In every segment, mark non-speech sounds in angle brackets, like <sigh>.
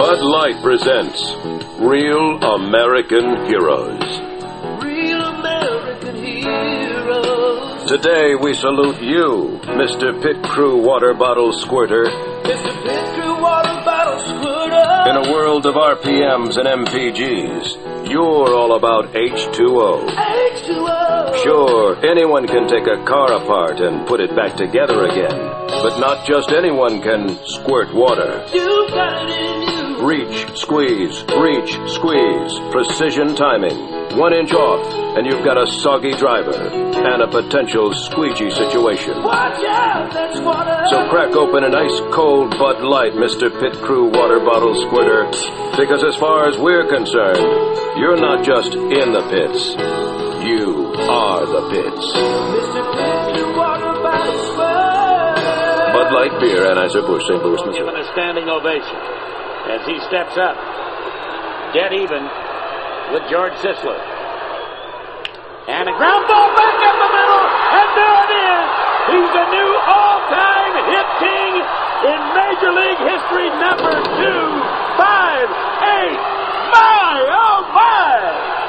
Bud Light presents Real American Heroes. Real American heroes. Today we salute you, Mr. Pit Crew Water Bottle Squirter. Mr. Pit Crew Water Bottle Squirter. In a world of RPMs and MPGs, you're all about H2O. H2O. Sure, anyone can take a car apart and put it back together again. But not just anyone can squirt water. You got it in you. Reach, squeeze, reach, squeeze. Precision timing. One inch off, and you've got a soggy driver and a potential squeegee situation. Watch out, that's water. So crack open an ice cold Bud Light, Mr. Pit Crew water bottle squirter. Because as far as we're concerned, you're not just in the pits. You are the pits. Mr. Pit Crew Water Bottle Squirter. Bud Light Beer, Anheuser-Busch, St. Louis, Missouri. given a standing ovation as he steps up, dead even with George Sisler. And a ground ball back up the middle, and there it is. He's the new all-time hit king in Major League history, number two, five, eight. My, oh my!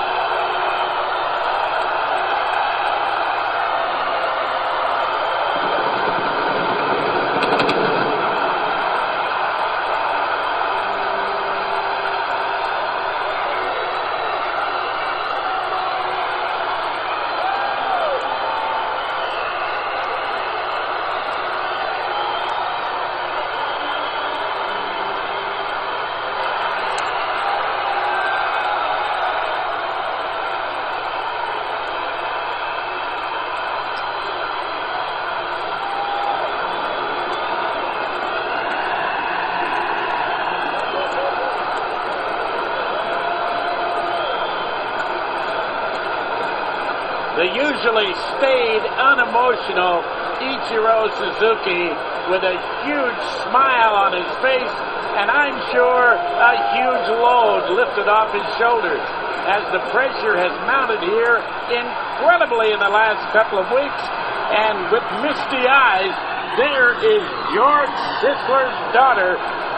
Unemotional Ichiro Suzuki with a huge smile on his face, and I'm sure a huge load lifted off his shoulders as the pressure has mounted here incredibly in the last couple of weeks. And with misty eyes, there is George Sisler's daughter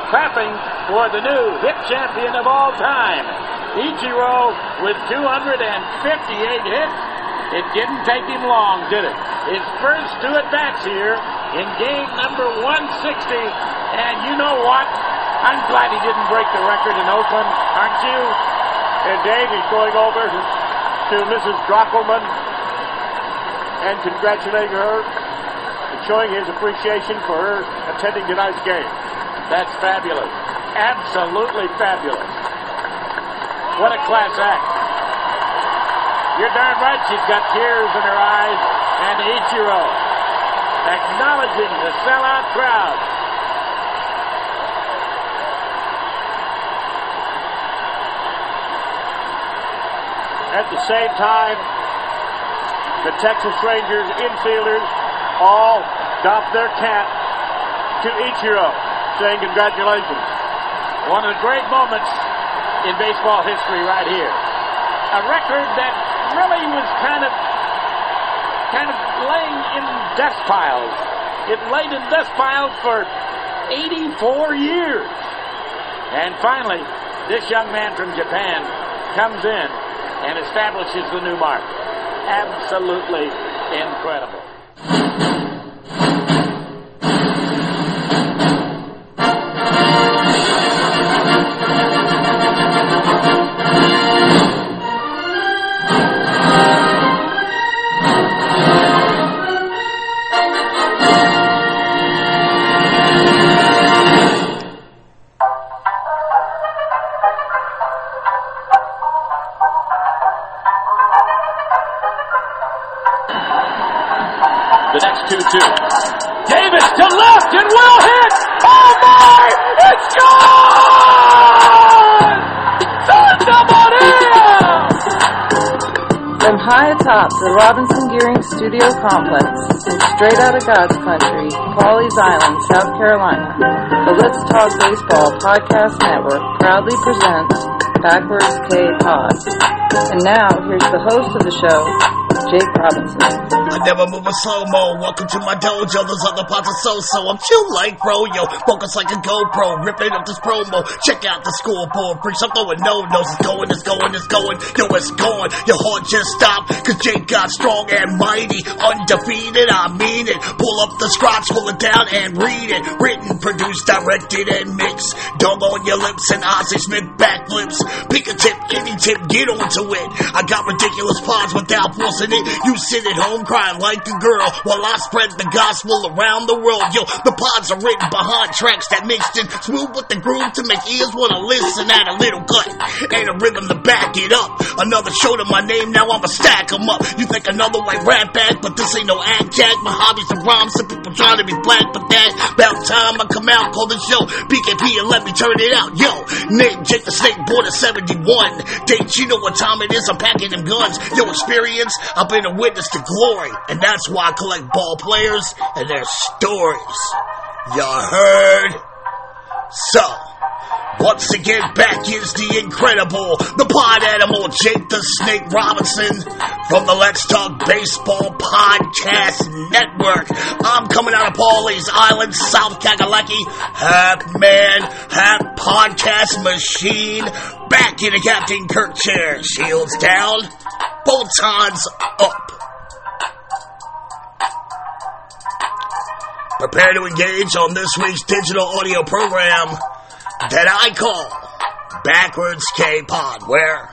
clapping for the new hit champion of all time. Ichiro with 258 hits. It didn't take him long, did it? His first two at bats here in game number 160. And you know what? I'm glad he didn't break the record in Oakland, aren't you? And Dave is going over to Mrs. Drochelman and congratulating her and showing his appreciation for her attending tonight's game. That's fabulous. Absolutely fabulous. What a class act. You're darn right she's got tears in her eyes. And Ichiro acknowledging the sellout crowd. At the same time, the Texas Rangers infielders all doff their cap to Ichiro, saying congratulations. One of the great moments in baseball history right here. A record that really was kind of kind of laying in dust piles. It laid in dust piles for 84 years. And finally, this young man from Japan comes in and establishes the new mark. Absolutely incredible. Let's Talk Baseball Podcast Network proudly presents Backwards K Pod. And now, here's the host of the show, Jake Robinson. I never move a slow mo. Welcome to my dojo. Those other parts are so so. I'm chill like bro, yo. Focus like a GoPro. Ripping up this promo. Check out the scoreboard. Freaks, I'm throwing no nose. It's going, it's going, it's going. Yo, it's going. Your heart just stopped. Cause Jake got strong and mighty. Undefeated, I mean it. Pull up the scratch, pull it down and read it. Written, produced, directed, and mixed. Dumb on your lips and Ozzy Smith backflips. Pick a tip, any tip, get onto it. I got ridiculous pods without forcing it. You sit at home crying like a girl while I spread the gospel around the world. Yo, the pods are written behind tracks that mixed in smooth with the groove to make ears wanna listen at a little cut. Ain't a rhythm to back it up. Another show to my name, now I'ma stack 'em up. You think another white rap back, but this ain't no act jack. My hobbies are rhymes, some people trying to be black, but that about time I come out, call the show PKP and let me turn it out. Yo, Nick, Jake the Snake, born in 71. Date, you know what time it is, I'm packing them guns. Yo, experience, I've been a witness to glory, and that's why I collect ball players and their stories. Y'all heard? So, once again, back is the incredible, the pod animal, Jake the Snake Robinson from the Let's Talk Baseball Podcast Network. I'm coming out of Pawleys Island, South Kakalaki, half man, half podcast machine, back in the Captain Kirk chair, shields down, photons up. Prepare to engage on this week's digital audio program that I call Backwards K Pod, where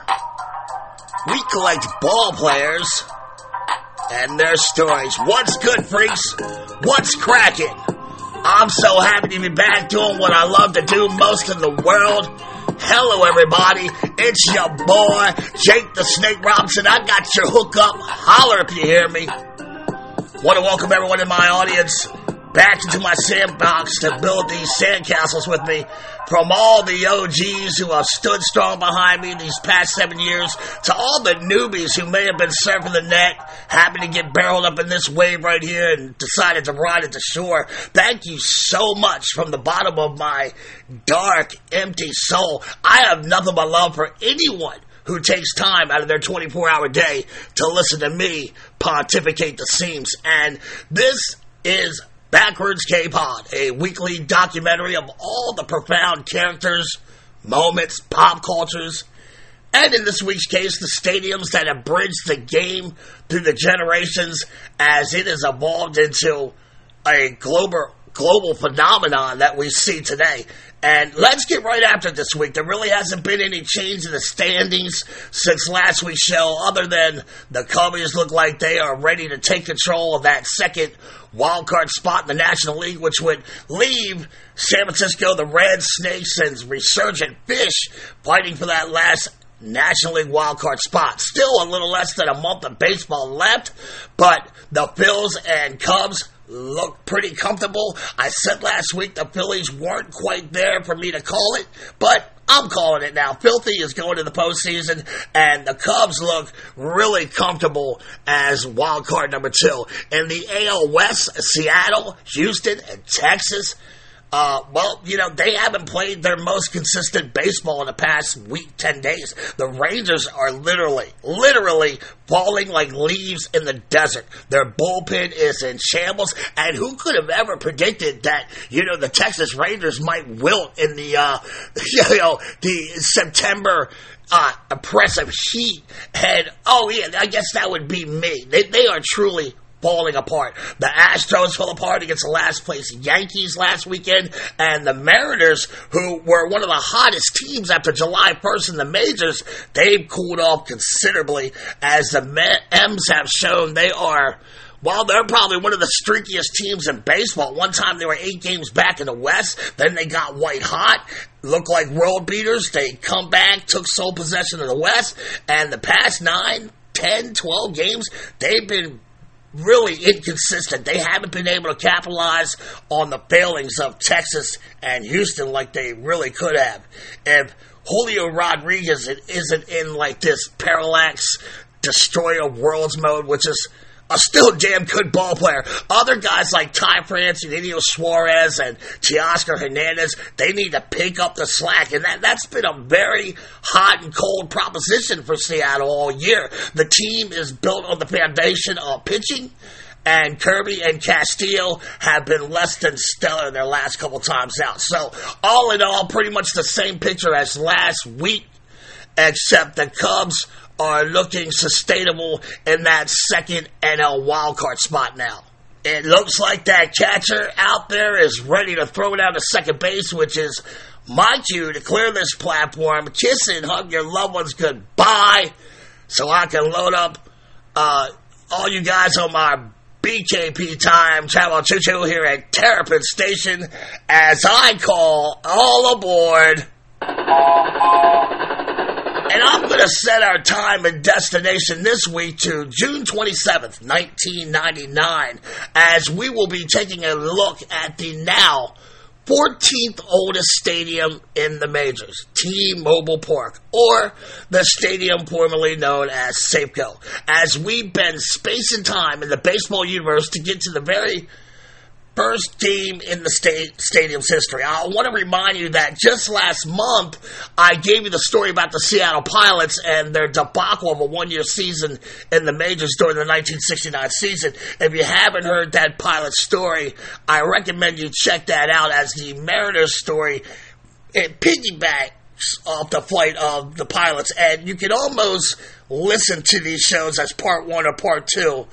we collect ball players and their stories. What's good, freaks? What's cracking? I'm so happy to be back doing what I love to do most in the world. Hello, everybody. It's your boy, Jake the Snake Robinson. I got your hook up. Holler if you hear me. Want to welcome everyone in my audience back into my sandbox to build these sandcastles with me. From all the OGs who have stood strong behind me these past seven years to all the newbies who may have been surfing the net, happen to get barreled up in this wave right here and decided to ride it to shore. Thank you so much from the bottom of my dark, empty soul. I have nothing but love for anyone who takes time out of their 24 hour day to listen to me pontificate the seams. And this is Backwards K-Pod, a weekly documentary of all the profound characters, moments, pop cultures, and in this week's case, the stadiums that have bridged the game through the generations as it has evolved into a global global phenomenon that we see today. And let's get right after this week. There really hasn't been any change in the standings since last week's show, other than the Cubbies look like they are ready to take control of that second wild card spot in the National League, which would leave San Francisco, the Red Snakes, and Resurgent Fish fighting for that last National League wild card spot. Still a little less than a month of baseball left, but the Phils and Cubs look pretty comfortable. I said last week the Phillies weren't quite there for me to call it, but I'm calling it now. Filthy is going to the postseason, and the Cubs look really comfortable as wild card number two. In the AL West, Seattle, Houston, and Texas uh, well, you know, they haven't played their most consistent baseball in the past week, 10 days. The Rangers are literally, literally falling like leaves in the desert. Their bullpen is in shambles. And who could have ever predicted that, you know, the Texas Rangers might wilt in the, uh, <laughs> you know, the September, uh, oppressive heat. And, oh yeah, I guess that would be me. They, they are truly falling apart. The Astros fell apart against the last place Yankees last weekend, and the Mariners, who were one of the hottest teams after July 1st in the majors, they've cooled off considerably as the M's have shown they are. Well, they're probably one of the streakiest teams in baseball. One time they were eight games back in the West, then they got white hot, looked like world beaters. They come back, took sole possession of the West, and the past nine, 10, 12 games, they've been really inconsistent. They haven't been able to capitalize on the failings of Texas and Houston like they really could have. If Julio Rodriguez isn't in like this parallax destroyer worlds mode, which is a still damn good ball player. Other guys like Ty France, Eugenio Suarez, and Teoscar Hernandez, they need to pick up the slack. And that, that's been a very hot and cold proposition for Seattle all year. The team is built on the foundation of pitching and Kirby and Castillo have been less than stellar their last couple times out. So, all in all, pretty much the same picture as last week, except the Cubs are looking sustainable in that second NL wildcard spot now. It looks like that catcher out there is ready to throw down to second base, which is my cue to clear this platform, kiss and hug your loved ones goodbye, so I can load up uh, all you guys on my BKP time, Travel Choo Choo here at Terrapin Station as I call all aboard. And I'm going to set our time and destination this week to June 27th, 1999, as we will be taking a look at the now 14th oldest stadium in the majors, T-Mobile Park, or the stadium formerly known as Safeco. As we bend space and time in the baseball universe to get to the very first game in the state stadium's history. I want to remind you that just last month I gave you the story about the Seattle Pilots and their debacle of a one-year season in the majors during the 1969 season. If you haven't heard that pilot story, I recommend you check that out as the Mariners story. Piggybacks off the flight of the pilots, and you can almost listen to these shows as part one or part two.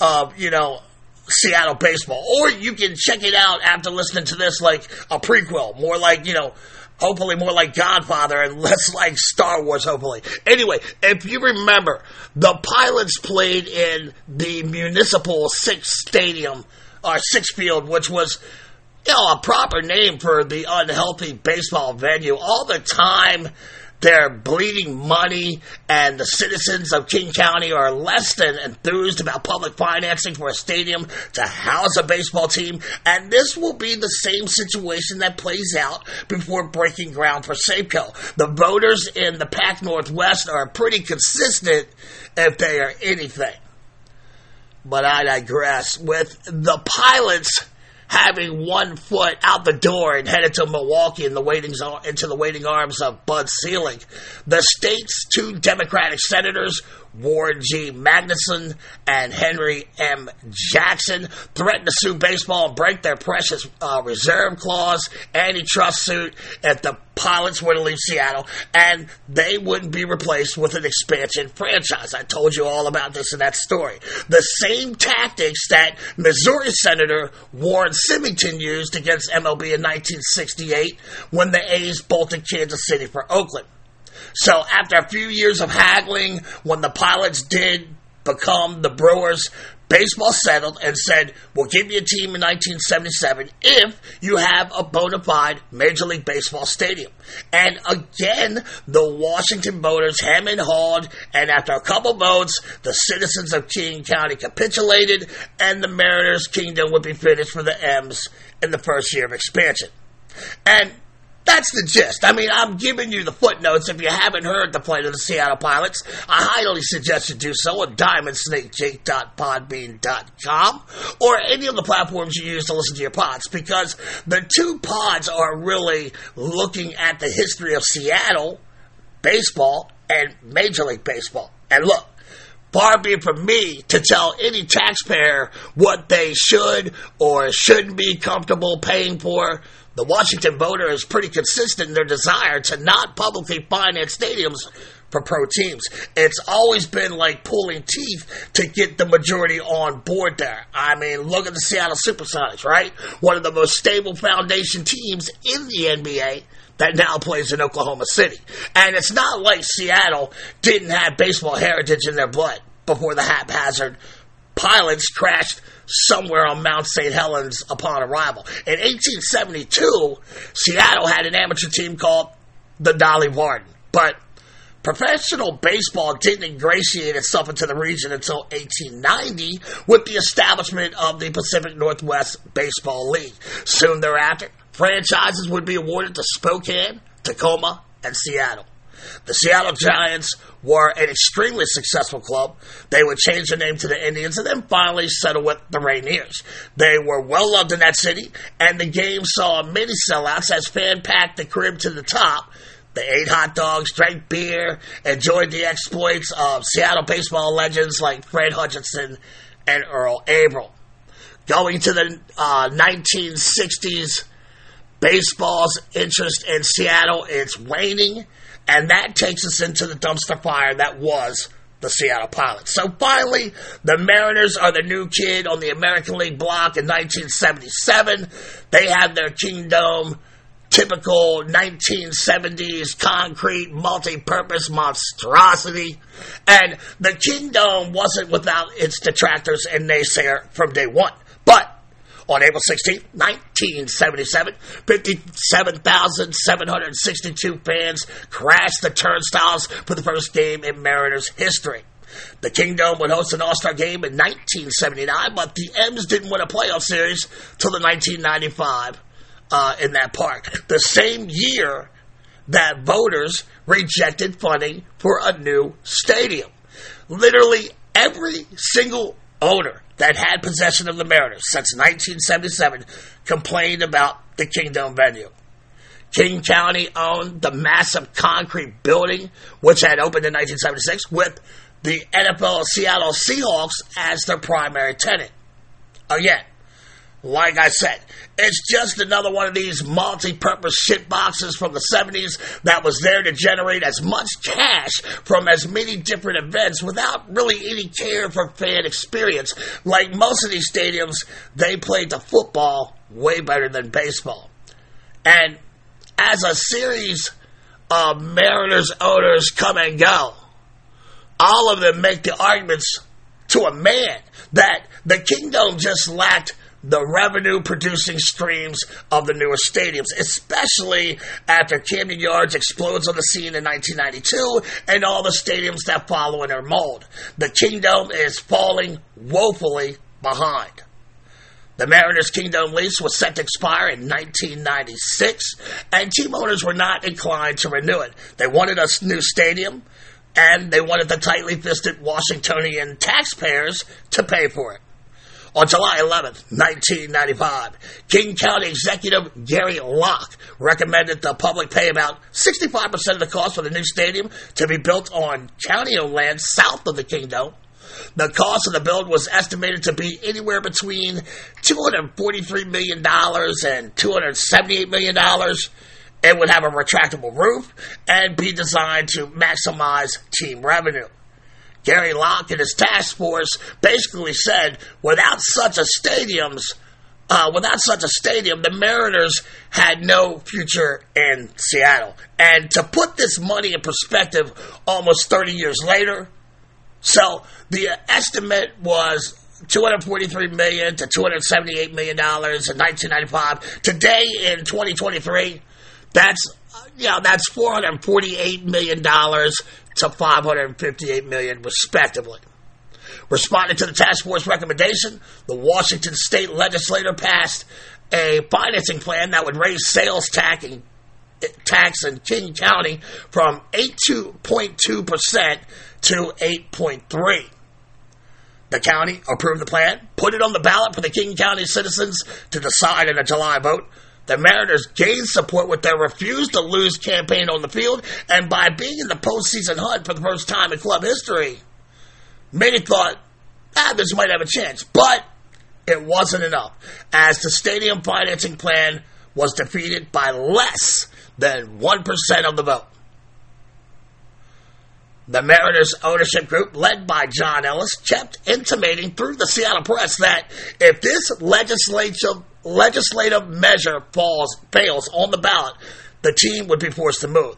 of you know, Seattle baseball. Or you can check it out after listening to this like a prequel, more like, you know, hopefully more like Godfather and <laughs> less like Star Wars, hopefully. Anyway, if you remember, the pilots played in the Municipal Sick's Stadium, or Sick's Field, which was you know, a proper name for the unhealthy baseball venue. All the time they're bleeding money, and the citizens of King County are less than enthused about public financing for a stadium to house a baseball team. And this will be the same situation that plays out before breaking ground for Safeco. The voters in the Pac Northwest are pretty consistent if they are anything. But I digress. With the pilots having one foot out the door and headed to Milwaukee in the waiting into the waiting arms of Bud Selig. The state's two Democratic senators, Warren G. Magnuson and Henry M. Jackson, threatened to sue baseball and break their precious uh, reserve clause antitrust suit if the pilots were to leave Seattle, and they wouldn't be replaced with an expansion franchise. I told you all about this in that story. The same tactics that Missouri Senator Warren Symington used against MLB in 1968 when the A's bolted Kansas City for Oakland. So after a few years of haggling, when the pilots did become the Brewers, baseball settled and said, we'll give you a team in 1977 if you have a bona fide Major League Baseball stadium. And again, the Washington voters hem and hawed, and after a couple votes, the citizens of King County capitulated, and the Mariners' Kingdome would be finished for the M's in the first year of expansion. And that's the gist. I mean, I'm giving you the footnotes. If you haven't heard the plight of the Seattle Pilots, I highly suggest you do so at diamondsnakejake.podbean.com or any of the platforms you use to listen to your pods because the two pods are really looking at the history of Seattle baseball and Major League Baseball. And look, far be it from me to tell any taxpayer what they should or shouldn't be comfortable paying for the Washington voter is pretty consistent in their desire to not publicly finance stadiums for pro teams. It's always been like pulling teeth to get the majority on board there. I mean, look at the Seattle Supersonics, right? One of the most stable foundation teams in the NBA that now plays in Oklahoma City. And it's not like Seattle didn't have baseball heritage in their blood before the haphazard pilots crashed somewhere on Mount St. Helens upon arrival. In 1872, Seattle had an amateur team called the Dolly Varden, but professional baseball didn't ingratiate itself into the region until 1890 with the establishment of the Pacific Northwest Baseball League. Soon thereafter, franchises would be awarded to Spokane, Tacoma, and Seattle. The Seattle Giants were an extremely successful club. They would change their name to the Indians and then finally settle with the Rainiers. They were well loved in that city, and the game saw many sellouts as fans packed the crib to the top. They ate hot dogs, drank beer, enjoyed the exploits of Seattle baseball legends like Fred Hutchinson and Earl Averill. Going to the uh, 1960s, baseball's interest in Seattle is waning, and that takes us into the dumpster fire that was the Seattle Pilots. So finally, the Mariners are the new kid on the American League block in 1977. They have their Kingdome typical 1970s concrete multi-purpose monstrosity. And the Kingdome wasn't without its detractors and naysayer from day one. But on April 16, 1977, 57,762 fans crashed the turnstiles for the first game in Mariners history. The Kingdome would host an All-Star game in 1979, but the M's didn't win a playoff series till the 1995 uh, in that park. The same year that voters rejected funding for a new stadium. Literally every single owner that had possession of the Mariners since 1977 complained about the Kingdome venue. King County owned the massive concrete building, which had opened in 1976, with the NFL Seattle Seahawks as their primary tenant. Again, like I said, it's just another one of these multi-purpose shit boxes from the 70s that was there to generate as much cash from as many different events without really any care for fan experience. Like most of these stadiums, they played the football way better than baseball. And as a series of Mariners owners come and go, all of them make the arguments to a man that the Kingdome just lacked the revenue producing streams of the newer stadiums, especially after Camden Yards explodes on the scene in 1992 and all the stadiums that follow in their mold. The Kingdome is falling woefully behind. The Mariners' Kingdome lease was set to expire in 1996, and team owners were not inclined to renew it. They wanted a new stadium, and they wanted the tightly fisted Washingtonian taxpayers to pay for it. On July 11th, 1995, King County Executive Gary Locke recommended the public pay about 65% of the cost for the new stadium to be built on county-owned land south of the Kingdome. The cost of the build was estimated to be anywhere between $243 million and $278 million. It would have a retractable roof and be designed to maximize team revenue. Gary Locke and his task force basically said, without such a stadiums, uh, without such a stadium, the Mariners had no future in Seattle. And to put this money in perspective, almost 30 years later, so the estimate was 243 million to 278 million dollars in 1995. Today in 2023, that's you know that's 448 million dollars to 558 million respectively. Responding to the task force recommendation, the Washington state legislature passed a financing plan that would raise sales tax in, tax in King County from 8.2% to 8.3. The county approved the plan, put it on the ballot for the King County citizens to decide in a July vote. The Mariners gained support with their refuse to lose campaign on the field and by being in the postseason hunt for the first time in club history. Many thought, ah, this might have a chance, but it wasn't enough, as the stadium financing plan was defeated by less than 1% of the vote. The Mariners ownership group, led by John Ellis, kept intimating through the Seattle Press that if this legislative legislative measure falls fails on the ballot, the team would be forced to move.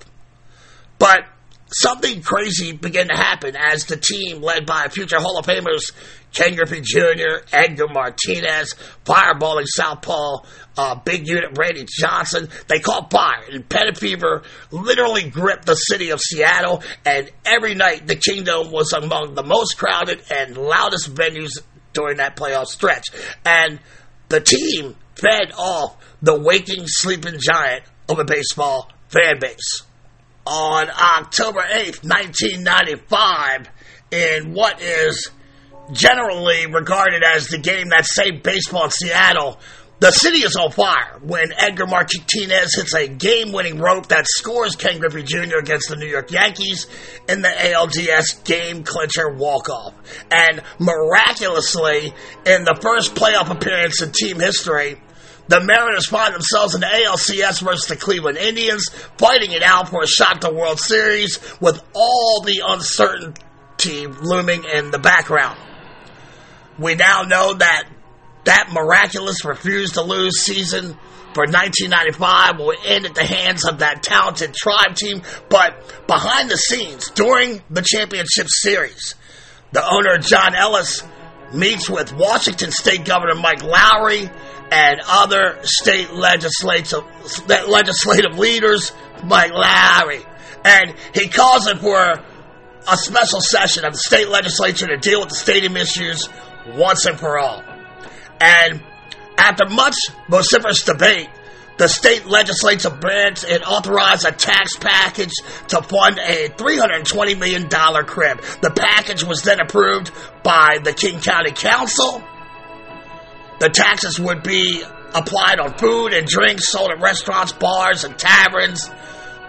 But something crazy began to happen as the team, led by future Hall of Famers Ken Griffey Jr., Edgar Martinez, fireballing Southpaw, uh, big unit Randy Johnson, they caught fire, and Pennant Fever literally gripped the city of Seattle, and every night the Kingdome was among the most crowded and loudest venues during that playoff stretch. And the team fed off the waking, sleeping giant of a baseball fan base. on October 8th, 1995, in what is generally regarded as the game that saved baseball in Seattle. The city is on fire when Edgar Martinez hits a game winning rope that scores Ken Griffey Jr. against the New York Yankees in the ALDS game clincher walk off. And miraculously, in the first playoff appearance in team history, the Mariners find themselves in the ALCS versus the Cleveland Indians, fighting it out for a shot to World Series with all the uncertainty looming in the background. We now know that that miraculous refuse to lose season for 1995 will end at the hands of that talented tribe team. But behind the scenes, during the championship series, the owner, John Ellis, meets with Washington State Governor Mike Lowry and other state legislative, legislative leaders, Mike Lowry. And he calls it for a special session of the state legislature to deal with the stadium issues once and for all. And after much vociferous debate, the state legislature branch it authorized a tax package to fund a $320 million crib. The package was then approved by the King County Council. The taxes would be applied on food and drinks sold at restaurants, bars, and taverns,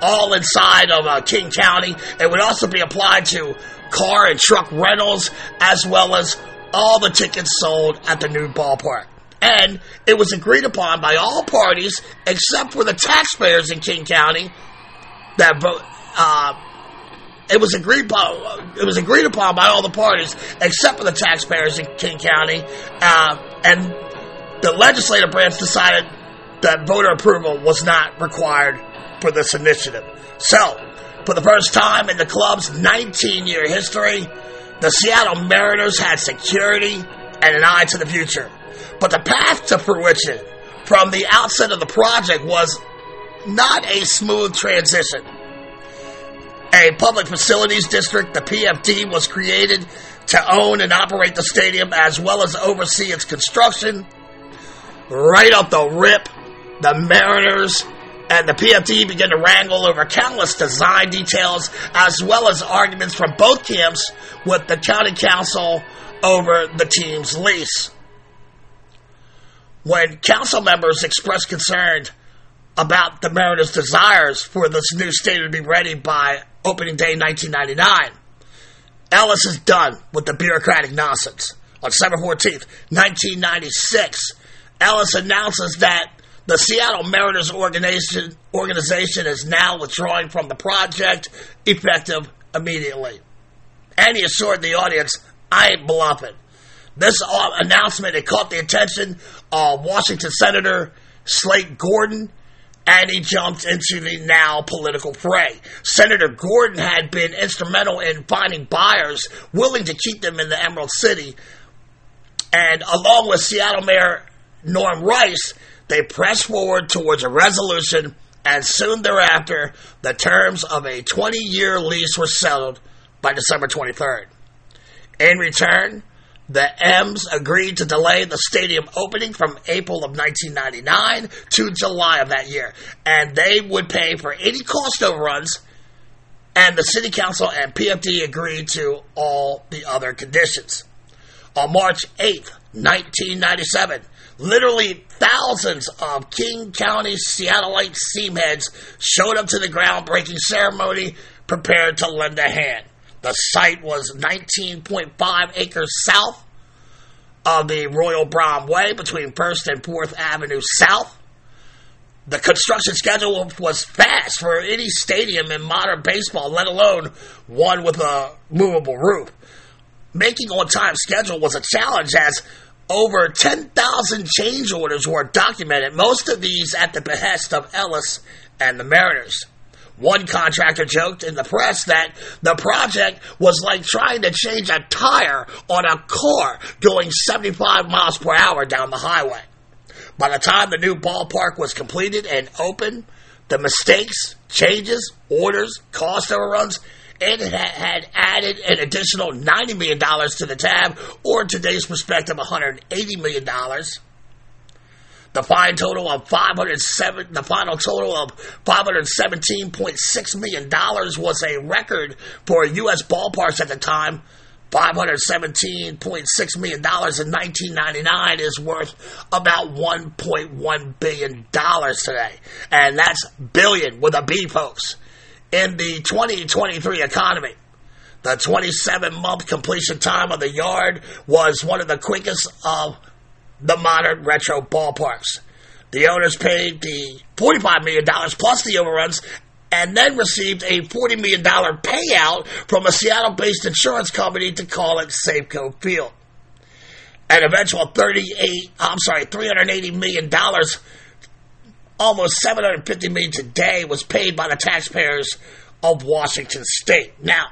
all inside of uh, King County. It would also be applied to car and truck rentals, as well as all the tickets sold at the new ballpark. And it was agreed upon by all parties except for the taxpayers in King County that vote. Uh, it was agreed upon. It was agreed upon by all the parties except for the taxpayers in King County, uh, and the legislative branch decided that voter approval was not required for this initiative. So, for the first time in the club's 19-year history, the Seattle Mariners had security and an eye to the future. But the path to fruition from the outset of the project was not a smooth transition. A public facilities district, the PFD, was created to own and operate the stadium as well as oversee its construction. Right up the rip, the Mariners and the PFD began to wrangle over countless design details as well as arguments from both camps with the county council over the team's lease. When council members expressed concern about the Mariners' desires for this new stadium to be ready by opening day 1999, Ellis is done with the bureaucratic nonsense. On September 14th, 1996, Ellis announces that the Seattle Mariners organization, organization is now withdrawing from the project, effective immediately. And he assured the audience, I ain't bluffing. This uh, announcement it caught the attention of Washington Senator Slade Gorton, and he jumped into the now political fray. Senator Gorton had been instrumental in finding buyers willing to keep them in the Emerald City, and along with Seattle Mayor Norm Rice, they pressed forward towards a resolution, and soon thereafter, the terms of a 20 year lease were settled by December 23rd. In return, the M's agreed to delay the stadium opening from April of 1999 to July of that year, and they would pay for any cost overruns. And the city council and PFD agreed to all the other conditions. On March 8th, 1997, Literally thousands of King County Seattleite seamheads showed up to the groundbreaking ceremony prepared to lend a hand. The site was 19.5 acres south of the Royal Brougham Way between 1st and 4th Avenue South. The construction schedule was fast for any stadium in modern baseball, let alone one with a movable roof. Making on time schedule was a challenge as over 10,000 change orders were documented, most of these at the behest of Ellis and the Mariners. One contractor joked in the press that the project was like trying to change a tire on a car going 75 miles per hour down the highway. By the time the new ballpark was completed and open, the mistakes, changes, orders, cost overruns, it had added an additional $90 million to the tab, or today's perspective, $180 million. The fine total of 507, the final total of 517.6 million dollars was a record for U.S. ballparks at the time. $517.6 million in 1999 is worth about $1.1 billion today. And that's billion with a B, folks. In the 2023 economy, the 27 month completion time of the yard was one of the quickest of the modern retro ballparks. The owners paid the $45 million plus the overruns and then received a $40 million payout from a Seattle based insurance company to call it Safeco Field. An eventual 38, I'm sorry, $380 million, almost 750 million today, was paid by the taxpayers of Washington State. Now,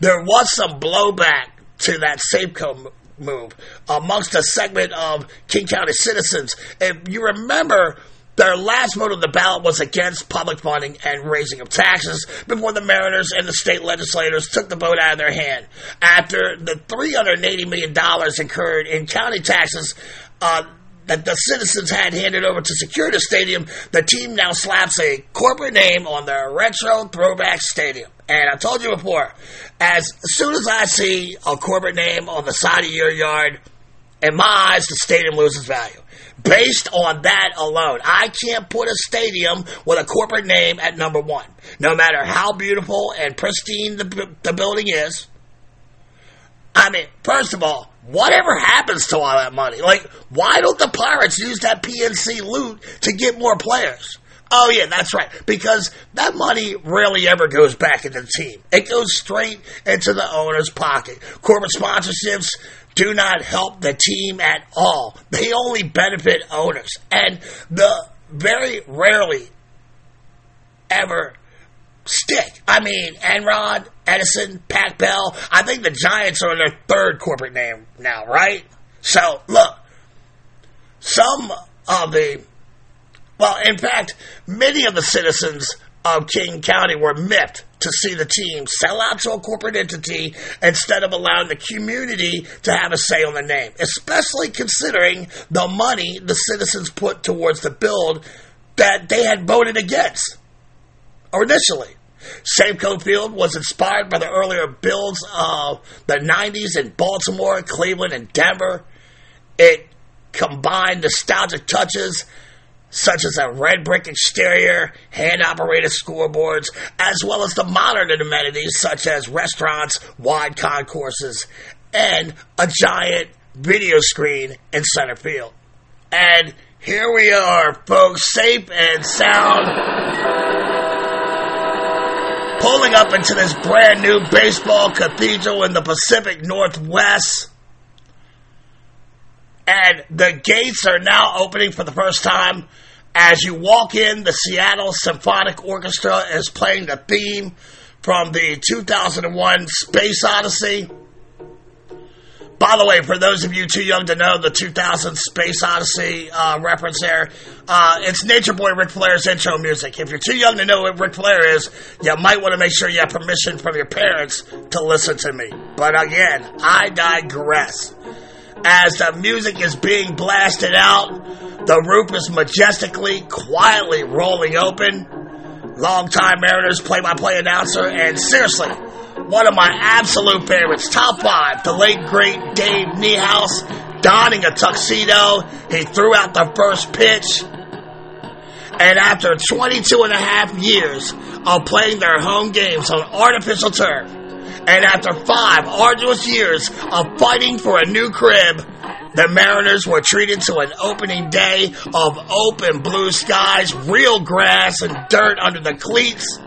there was some blowback to that Safeco move amongst a segment of King County citizens. If you remember, their last vote on the ballot was against public funding and raising of taxes before the Mariners and the state legislators took the vote out of their hand. After the $380 million incurred in county taxes, uh, that the citizens had handed over to secure the stadium, the team now slaps a corporate name on their retro throwback stadium. And I told you before, as soon as I see a corporate name on the side of your yard, in my eyes, the stadium loses value. Based on that alone, I can't put a stadium with a corporate name at number one. No matter how beautiful and pristine the, the building is. I mean, first of all, whatever happens to all that money? Like, why don't the Pirates use that PNC loot to get more players? Oh, yeah, that's right. Because that money rarely ever goes back into the team. It goes straight into the owner's pocket. Corporate sponsorships do not help the team at all. They only benefit owners. And the very rarely ever stick. I mean, Enron, Edison, Pac Bell. I think the Giants are their third corporate name now, right? So, look, some of the, well, in fact, many of the citizens of King County were miffed to see the team sell out to a corporate entity instead of allowing the community to have a say on the name, especially considering the money the citizens put towards the build that they had voted against initially. Safeco Field was inspired by the earlier builds of the 90s in Baltimore, Cleveland, and Denver. It combined nostalgic touches such as a red brick exterior, hand operated scoreboards, as well as the modern amenities such as restaurants, wide concourses, and a giant video screen in center field. And here we are, folks, safe and sound, pulling up into this brand new baseball cathedral in the Pacific Northwest. And the gates are now opening for the first time as you walk in, the Seattle Symphonic Orchestra is playing the theme from the 2001 Space Odyssey. By the way, for those of you too young to know the 2000 Space Odyssey uh, reference there, uh, it's Nature Boy Ric Flair's intro music. If you're too young to know what Ric Flair is, you might want to make sure you have permission from your parents to listen to me. But again, I digress. As the music is being blasted out, the roof is majestically, quietly rolling open. Longtime Mariners play-by-play announcer, and seriously, one of my absolute favorites, top five, the late great Dave Niehaus, donning a tuxedo. He threw out the first pitch. And after 22 and a half years of playing their home games on artificial turf, and after five arduous years of fighting for a new crib, the Mariners were treated to an opening day of open blue skies, real grass, and dirt under the cleats.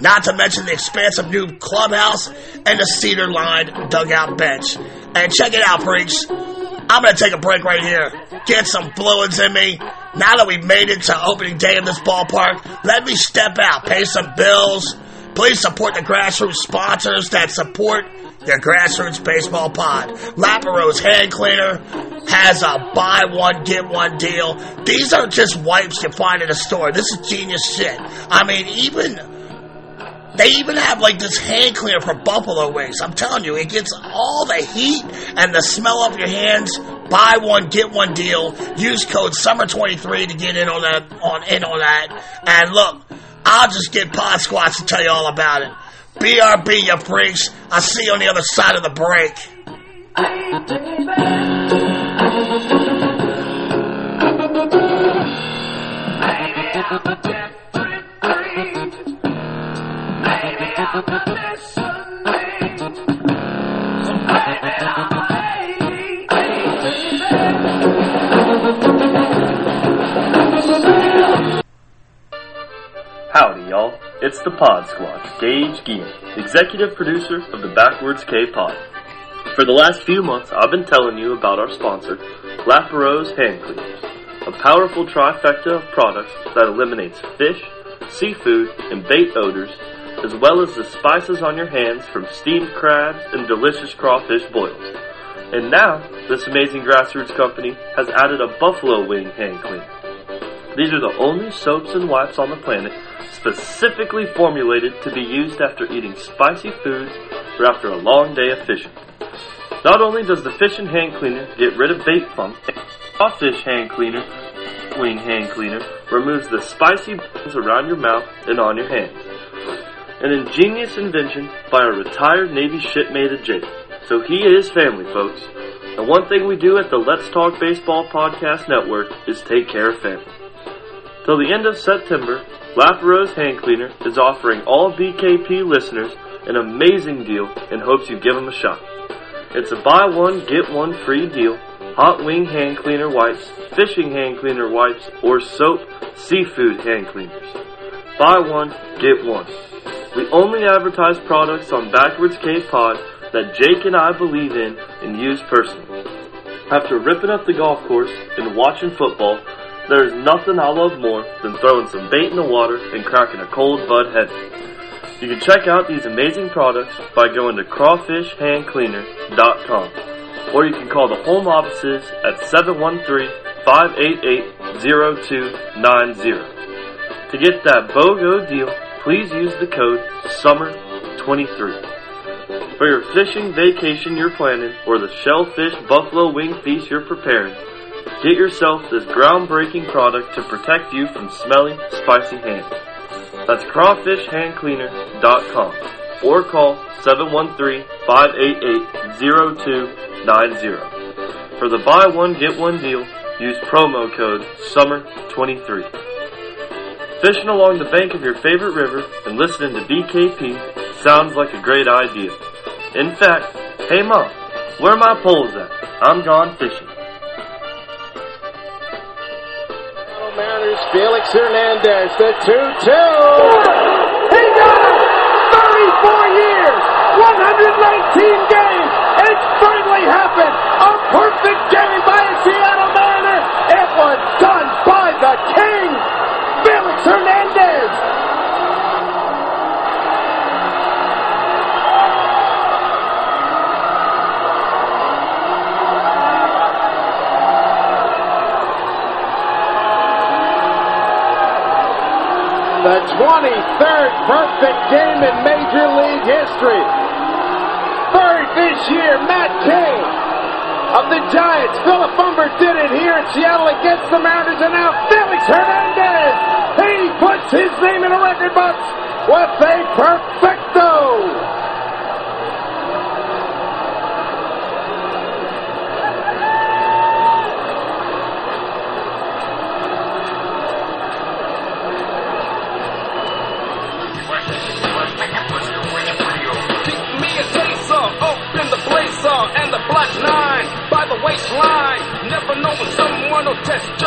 Not to mention the expansive new clubhouse and the cedar lined dugout bench. And check it out, freaks. I'm going to take a break right here. Get some fluids in me. Now that we've made it to opening day in this ballpark, let me step out, pay some bills, Please support the grassroots sponsors that support the grassroots baseball pod. Laparo's hand cleaner has a buy one get one deal. These aren't just wipes you find in a store. This is genius shit. I mean, even They even have like this hand cleaner for buffalo wings. I'm telling you, it gets all the heat and the smell off your hands. Buy one, get one deal. Use code SUMMER23 to get in on that on in on that. And look, I'll just get Pod Squatch to tell you all about it. BRB, you freaks. I'll see you on the other side of the break. Howdy, y'all. It's the Pod Squad, Gage Gein, executive producer of the Backwards K Pod. For the last few months, I've been telling you about our sponsor, Lapero's Hand Cleaners, a powerful trifecta of products that eliminates fish, seafood, and bait odors, as well as the spices on your hands from steamed crabs and delicious crawfish boils. And now, this amazing grassroots company has added a buffalo wing hand cleaner. These are the only soaps and wipes on the planet specifically formulated to be used after eating spicy foods or after a long day of fishing. Not only does the fish and hand cleaner get rid of bait funk, fish hand cleaner, wing hand cleaner removes the spicy bugs around your mouth and on your hands. An ingenious invention by a retired Navy shipmate of Jake. So he is family, folks. And one thing we do at the Let's Talk Baseball Podcast Network is take care of family. Till the end of September, Lapero's Hand Cleaner is offering all BKP listeners an amazing deal and hopes you give them a shot. It's a buy one, get one free deal. Hot wing hand cleaner wipes, fishing hand cleaner wipes, or soap, seafood hand cleaners. Buy one, get one. We only advertise products on Backwards K Pod that Jake and I believe in and use personally. After ripping up the golf course and watching football, there is nothing I love more than throwing some bait in the water and cracking a cold Bud Heavy. You can check out these amazing products by going to crawfishhandcleaner.com or you can call the home offices at 713-588-0290. To get that BOGO deal, please use the code SUMMER23. For your fishing vacation you're planning or the shellfish buffalo wing feast you're preparing, get yourself this groundbreaking product to protect you from smelly, spicy hands. That's crawfishhandcleaner.com or call 713-588-0290. For the buy one get one deal, use promo code SUMMER23. Fishing along the bank of your favorite river and listening to BKP sounds like a great idea. In fact, hey mom, where are my poles at? I'm gone fishing. Oh, Mariners, Felix Hernandez, the 2 2. He got it! 34 years, 119 games. It's finally happened. A perfect game by 23rd perfect game in Major League history. Third this year, Matt Cain of the Giants. Philip Humber did it here in Seattle against the Mariners, and now Felix Hernandez. He puts his name in the record books with a perfecto. Test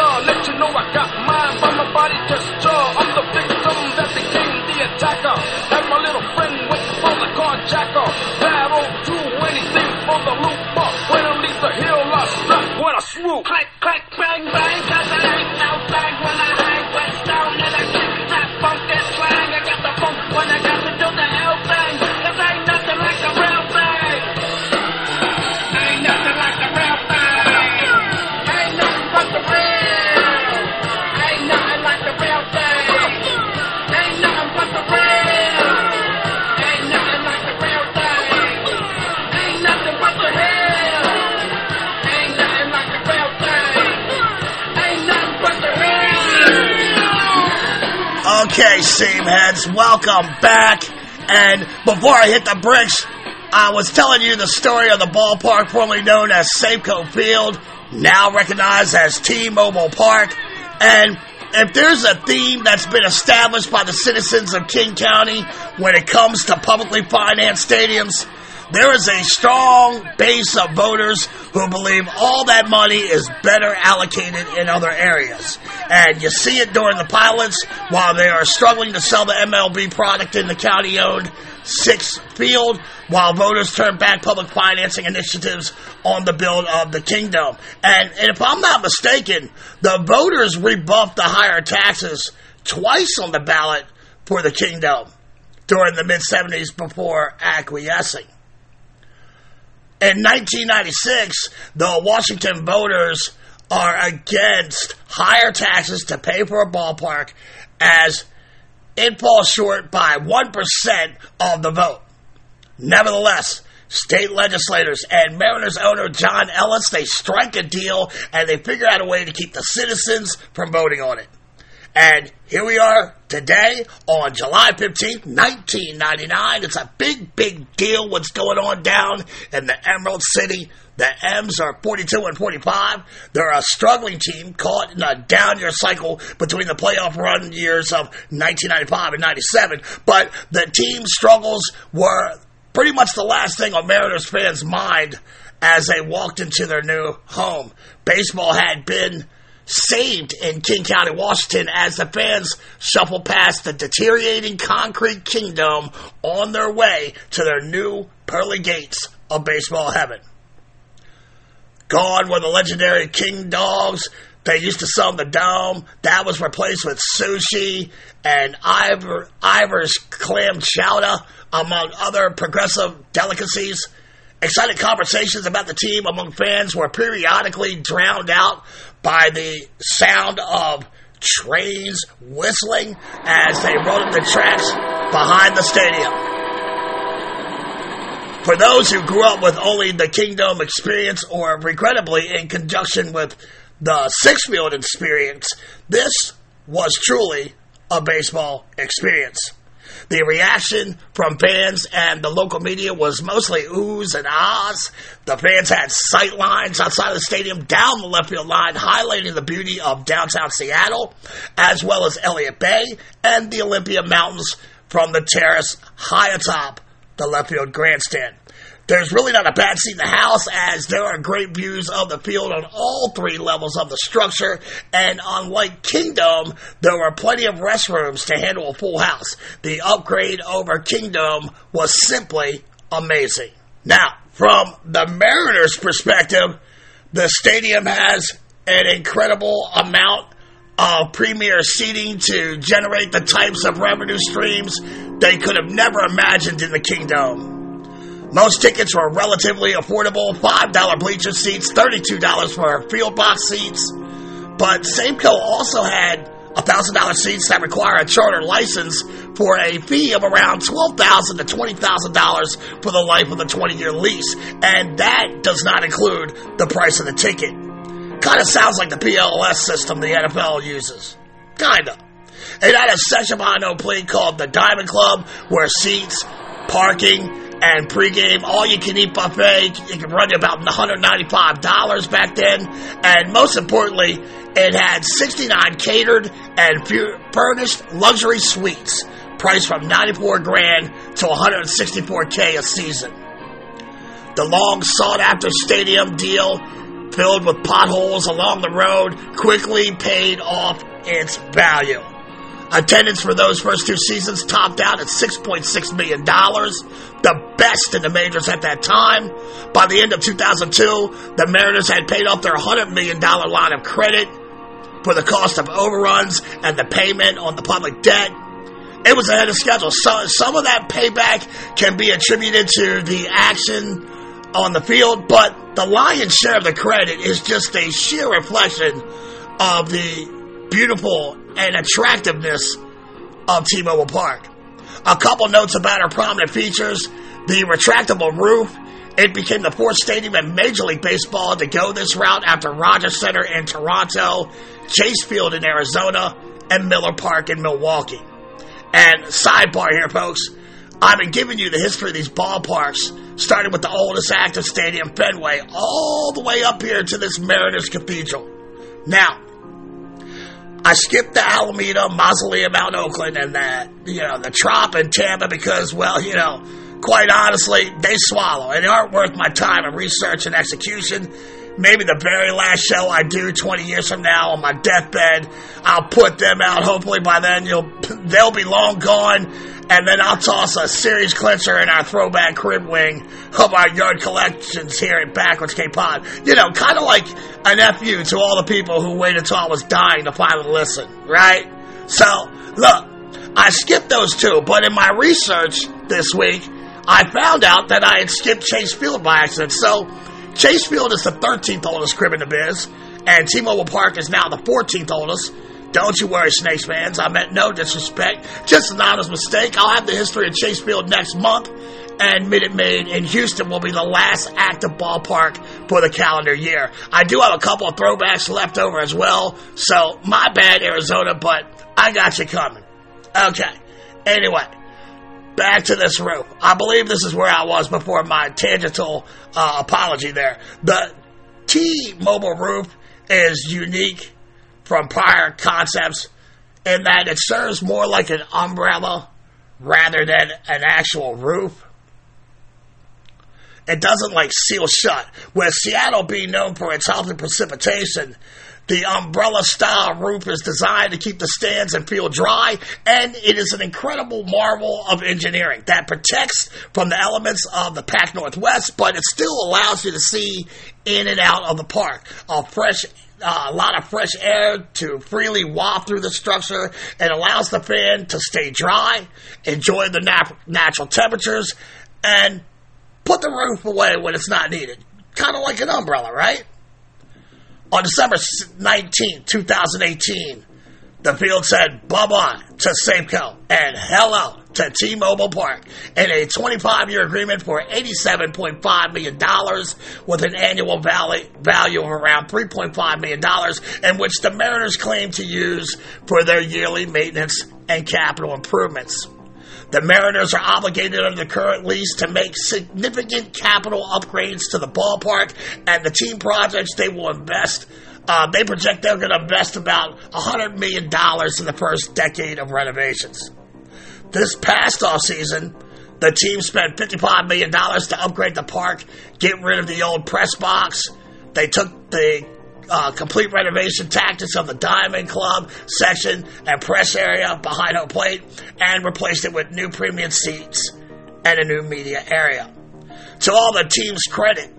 Okay, Seamheads, welcome back. And before I hit the bricks, I was telling you the story of the ballpark formerly known as Safeco Field, now recognized as T-Mobile Park. And if there's a theme that's been established by the citizens of King County when it comes to publicly financed stadiums, there is a strong base of voters who believe all that money is better allocated in other areas. And you see it during the pilots while they are struggling to sell the MLB product in the county owned Sick's field while voters turn back public financing initiatives on the build of the Kingdome. And, and if I'm not mistaken, the voters rebuffed the higher taxes twice on the ballot for the Kingdome during the mid 70s before acquiescing. In 1996, the Washington voters are against higher taxes to pay for a ballpark as it falls short by 1% of the vote. Nevertheless, state legislators and Mariners owner John Ellis, they strike a deal and they figure out a way to keep the citizens from voting on it. And here we are today on July 15th, 1999. It's a big, big deal what's going on down in the Emerald City. The M's are 42 and 45. They're a struggling team caught in a down year cycle between the playoff run years of 1995 and 97. But the team struggles were pretty much the last thing on Mariners fans' mind as they walked into their new home. Baseball had been saved in King County, Washington, as the fans shuffle past the deteriorating concrete Kingdome on their way to their new pearly gates of baseball heaven. Gone were the legendary King Dogs. They used to sell in the dome. That was replaced with sushi and Ivar, Ivar's clam chowder, among other progressive delicacies. Excited conversations about the team among fans were periodically drowned out by the sound of trains whistling as they rode up the tracks behind the stadium. For those who grew up with only the Kingdome experience or regrettably in conjunction with the Sick's field experience, this was truly a baseball experience. The reaction from fans and the local media was mostly oohs and ahs. The fans had sight lines outside the stadium down the left field line, highlighting the beauty of downtown Seattle, as well as Elliott Bay and the Olympic Mountains from the terrace high atop the left field grandstand. There's really not a bad seat in the house as there are great views of the field on all three levels of the structure. And unlike Kingdome, there were plenty of restrooms to handle a full house. The upgrade over Kingdome was simply amazing. Now, from the Mariners' perspective, the stadium has an incredible amount of premier seating to generate the types of revenue streams they could have never imagined in the Kingdome. Most tickets were relatively affordable $5 bleacher seats, $32 for field box seats. But Safeco also had $1,000 seats that require a charter license for a fee of around $12,000 to $20,000 for the life of the 20 year lease. And that does not include the price of the ticket. Kind of sounds like the PLS system the NFL uses. Kinda. It had a section behind no plea called the Diamond Club where seats, parking, and pregame all you can eat buffet. It could run you about $195 back then. And most importantly, it had 69 catered and furnished luxury suites priced from 94 grand to 164k a season. The long sought after stadium deal filled with potholes along the road quickly paid off its value. Attendance for those first two seasons topped out at $6.6 million, the best in the majors at that time. By the end of 2002, the Mariners had paid off their $100 million line of credit for the cost of overruns and the payment on the public debt. It was ahead of schedule. So some of that payback can be attributed to the action on the field, but the lion's share of the credit is just a sheer reflection of the beautiful and attractiveness of T-Mobile Park. A couple notes about our prominent features. The retractable roof. It became the fourth stadium in Major League Baseball to go this route after Rogers Center in Toronto, Chase Field in Arizona, and Miller Park in Milwaukee. And sidebar here, folks, I've been giving you the history of these ballparks, starting with the oldest active stadium, Fenway, all the way up here to this Mariners Cathedral. Now, I skipped the Alameda Mausoleum out in Oakland and the, you know, the Trop in Tampa because, well, you know, quite honestly, they swallow and they aren't worth my time of research and execution. Maybe the very last show I do 20 years from now on my deathbed, I'll put them out. Hopefully by then you'll, they'll be long gone. And then I'll toss a series clincher in our throwback crib wing of our yard collections here at Backwards K Pod. You know, kind of like an FU to all the people who waited until I was dying to finally listen, right? So, look, I skipped those two, but in my research this week, I found out that I had skipped Chase Field by accident. So, Chase Field is the 13th oldest crib in the biz, and T-Mobile Park is now the 14th oldest. Don't you worry, Snakes fans. I meant no disrespect. Just an honest mistake. I'll have the history of Chase Field next month, and Minute Maid in Houston will be the last active ballpark for the calendar year. I do have a couple of throwbacks left over as well, so my bad, Arizona, but I got you coming. Okay. Anyway, back to this roof. I believe this is where I was before my tangential uh, apology there. The T-Mobile roof is unique from prior concepts in that it serves more like an umbrella rather than an actual roof. It doesn't like seal shut. With Seattle being known for its healthy precipitation, the umbrella style roof is designed to keep the stands and field dry, and it is an incredible marvel of engineering that protects from the elements of the Pac Northwest, but it still allows you to see in and out of the park. A fresh uh, a lot of fresh air to freely waft through the structure. It allows the fan to stay dry, enjoy the nat- natural temperatures, and put the roof away when it's not needed. Kind of like an umbrella, right? On December 19, 2018, the field said bye bye to Safeco and hello to T Mobile Park in a 25 year agreement for $87.5 million with an annual value of around $3.5 million, in which the Mariners claim to use for their yearly maintenance and capital improvements. The Mariners are obligated under the current lease to make significant capital upgrades to the ballpark and the team projects they will invest. Uh, they project they're going to invest about $100 million in the first decade of renovations. This past off season, the team spent $55 million to upgrade the park, get rid of the old press box. They took the uh, complete renovation tactics of the Diamond Club section and press area behind home plate and replaced it with new premium seats and a new media area. To all the team's credit,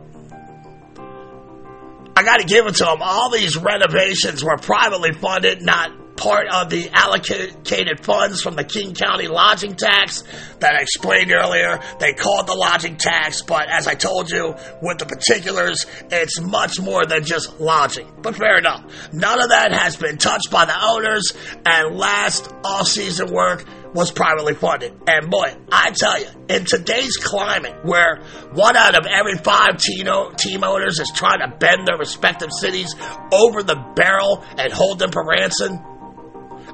I got to give it to them. All these renovations were privately funded, not part of the allocated funds from the King County lodging tax that I explained earlier. They called the lodging tax, but as I told you, with the particulars, it's much more than just lodging. But fair enough. None of that has been touched by the owners, and last off-season work was privately funded. And boy, I tell you, in today's climate where one out of every five team owners is trying to bend their respective cities over the barrel and hold them for ransom,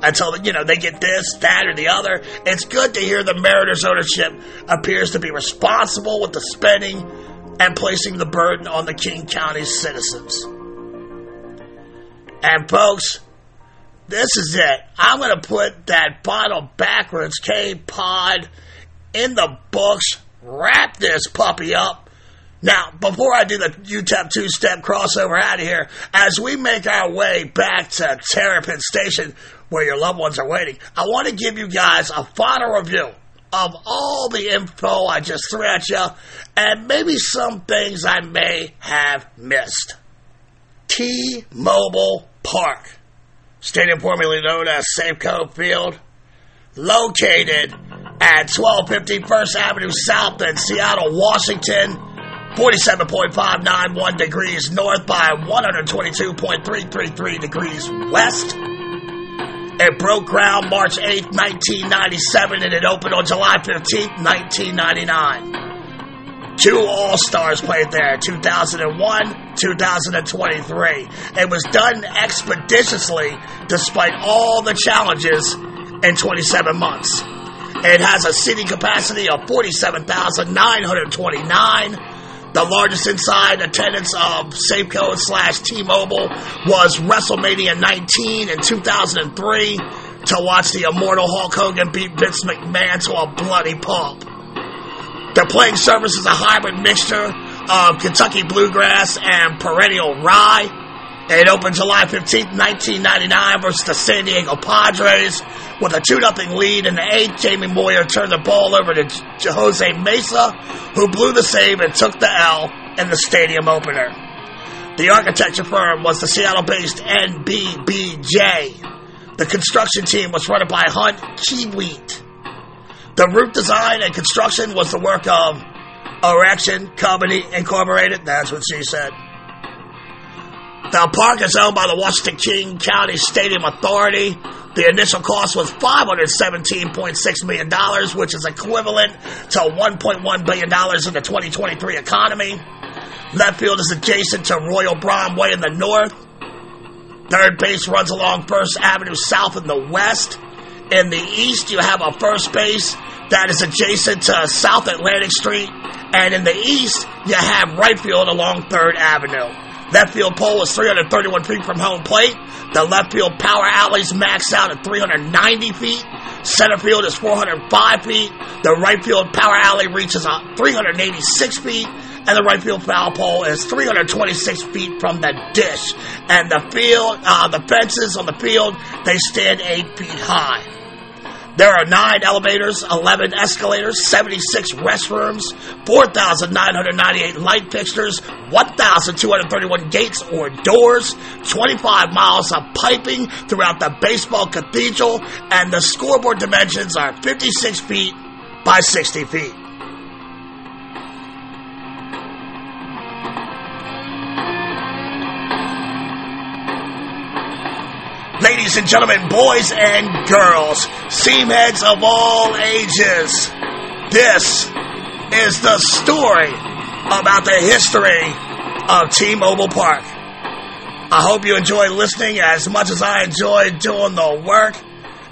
until you know they get this, that, or the other. It's good to hear the Mariners ownership appears to be responsible with the spending and placing the burden on the King County citizens. And folks, this is it. I'm going to put that bottle backwards K pod in the books. Wrap this puppy up. Now, before I do the UTEP two step crossover out of here, as we make our way back to Terrapin Station, where your loved ones are waiting, I want to give you guys a final review of all the info I just threw at you and maybe some things I may have missed. T Mobile Park, stadium formerly known as Safeco Field, located at 1250 First Avenue South in Seattle, Washington. 47.591 degrees north by 122.333 degrees west. It broke ground March 8, 1997, and it opened on July 15, 1999. Two All Stars played there, 2001, 2023. It was done expeditiously despite all the challenges in 27 months. It has a seating capacity of 47,929. The largest inside attendance of Safeco slash T-Mobile was WrestleMania 19 in 2003 to watch the immortal Hulk Hogan beat Vince McMahon to a bloody pulp. The playing service is a hybrid mixture of Kentucky bluegrass and perennial rye. It opened July 15, 1999 versus the San Diego Padres with a 2-0 lead in the eighth. Jamie Moyer turned the ball over to Jose Mesa, who blew the save and took the L in the stadium opener. The architecture firm was the Seattle-based NBBJ. The construction team was run by Hunt Kiewit. The roof design and construction was the work of Erection Company Incorporated. That's what she said. The park is owned by the Washington King County Stadium Authority. The initial cost was $517.6 million, which is equivalent to $1.1 billion in the 2023 economy. Left field is adjacent to Royal Brougham Way in the north. Third base runs along First Avenue South in the west. In the east, you have a first base that is adjacent to South Atlantic Street. And in the east, you have right field along 3rd Avenue. Left field pole is 331 feet from home plate. The left field power alleys max out at 390 feet. Center field is 405 feet. The right field power alley reaches 386 feet. And the right field foul pole is 326 feet from the dish. And the field, uh, the fences on the field, they stand 8 feet high. There are nine elevators, 11 escalators, 76 restrooms, 4,998 light fixtures, 1,231 gates or doors, 25 miles of piping throughout the baseball cathedral, and the scoreboard dimensions are 56 feet by 60 feet. Ladies and gentlemen, boys and girls, seamheads of all ages, this is the story about the history of T-Mobile Park. I hope you enjoy listening as much as I enjoy doing the work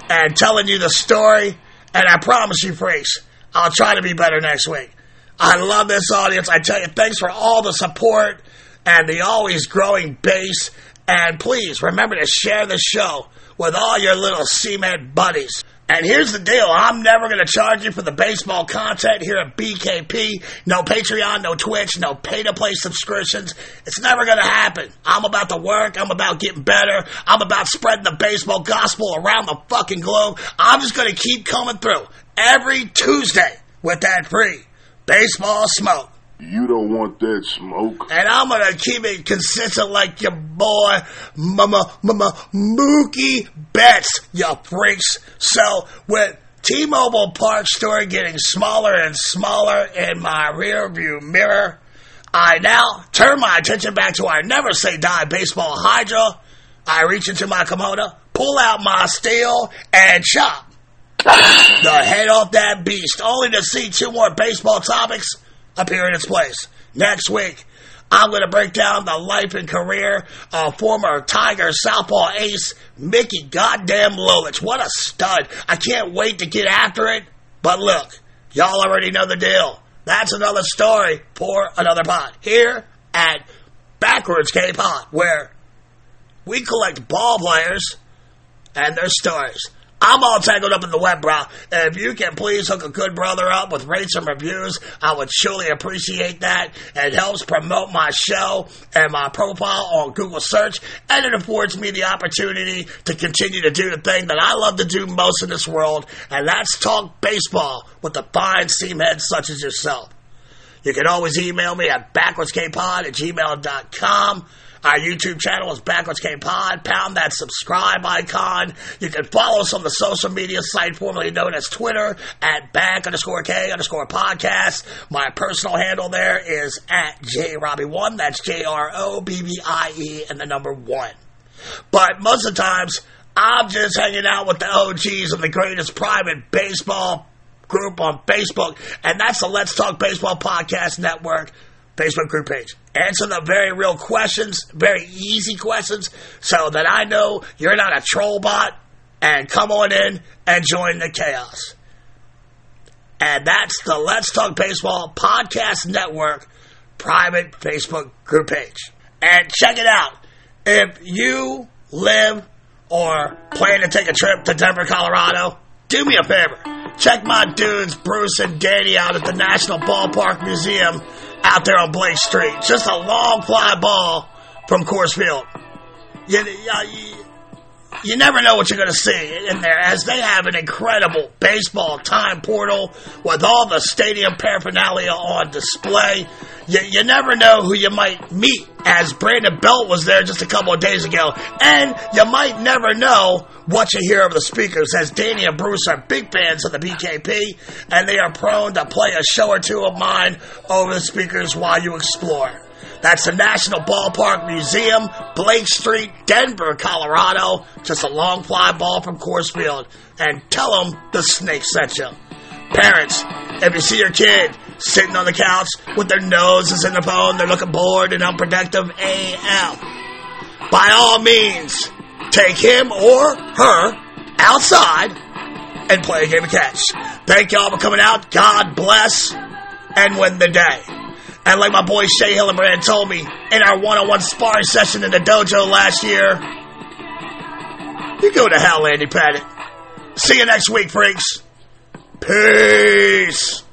and telling you the story. And I promise you, freaks, I'll try to be better next week. I love this audience. I tell you, thanks for all the support and the always growing base. And please remember to share the show with all your little cement buddies. And here's the deal. I'm never going to charge you for the baseball content here at BKP. No Patreon, no Twitch, no pay-to-play subscriptions. It's never going to happen. I'm about to work. I'm about getting better. I'm about spreading the baseball gospel around the fucking globe. I'm just going to keep coming through every Tuesday with that free baseball smoke. You don't want that smoke. And I'm gonna keep it consistent like your boy, Mama, Mama, Mookie Betts, you freaks. So with T-Mobile Park Store getting smaller and smaller in my rear view mirror, I now turn my attention back to our never say die baseball hydra. I reach into my kimono, pull out my steel, and chop <laughs> the head off that beast, only to see two more baseball topics appear in its place. Next week, I'm going to break down the life and career of former Tiger Southpaw ace Mickey Goddamn Lolich. What a stud. I can't wait to get after it. But look, y'all already know the deal. That's another story for another pot Here at Backwards K Pod, where we collect ball players and their stories. I'm all tangled up in the web, bro. If you can please hook a good brother up with rates and reviews, I would surely appreciate that. It helps promote my show and my profile on Google search, and it affords me the opportunity to continue to do the thing that I love to do most in this world, and that's talk baseball with the fine seamheads such as yourself. You can always email me at backwardskpod at gmail.com. Our YouTube channel is Backwards K Pod. Pound that subscribe icon. You can follow us on the social media site formerly known as Twitter at back underscore K underscore podcast. My personal handle there is at JRobbie1. That's J R O B B I E and the number one. But most of the times, I'm just hanging out with the OGs of the greatest private baseball group on Facebook, and that's the Let's Talk Baseball Podcast Network Facebook group page. Answer the very real questions, very easy questions, so that I know you're not a troll bot and come on in and join the chaos. And that's the Let's Talk Baseball Podcast Network private Facebook group page. And check it out. If you live or plan to take a trip to Denver, Colorado, do me a favor. Check my dudes, Bruce and Danny, out at the National Ballpark Museum out there on Blake Street. Just a long fly ball from Coors Field. You, you never know what you're going to see in there as they have an incredible baseball time portal with all the stadium paraphernalia on display. You, you never know who you might meet as Brandon Belt was there just a couple of days ago. And you might never know what you hear over the speakers as Danny and Bruce are big fans of the BKP and they are prone to play a show or two of mine over the speakers while you explore. That's the National Ballpark Museum, Blake Street, Denver, Colorado. Just a long fly ball from Coors Field. And tell them the snake sent you. Parents, if you see your kid sitting on the couch with their noses in the phone, they're looking bored and unproductive AF. By all means, take him or her outside and play a game of catch. Thank y'all for coming out. God bless and win the day. And like my boy Shea Hillenbrand told me in our one-on-one sparring session in the dojo last year, you go to hell, Andy Pettitte. See you next week, freaks. Peace.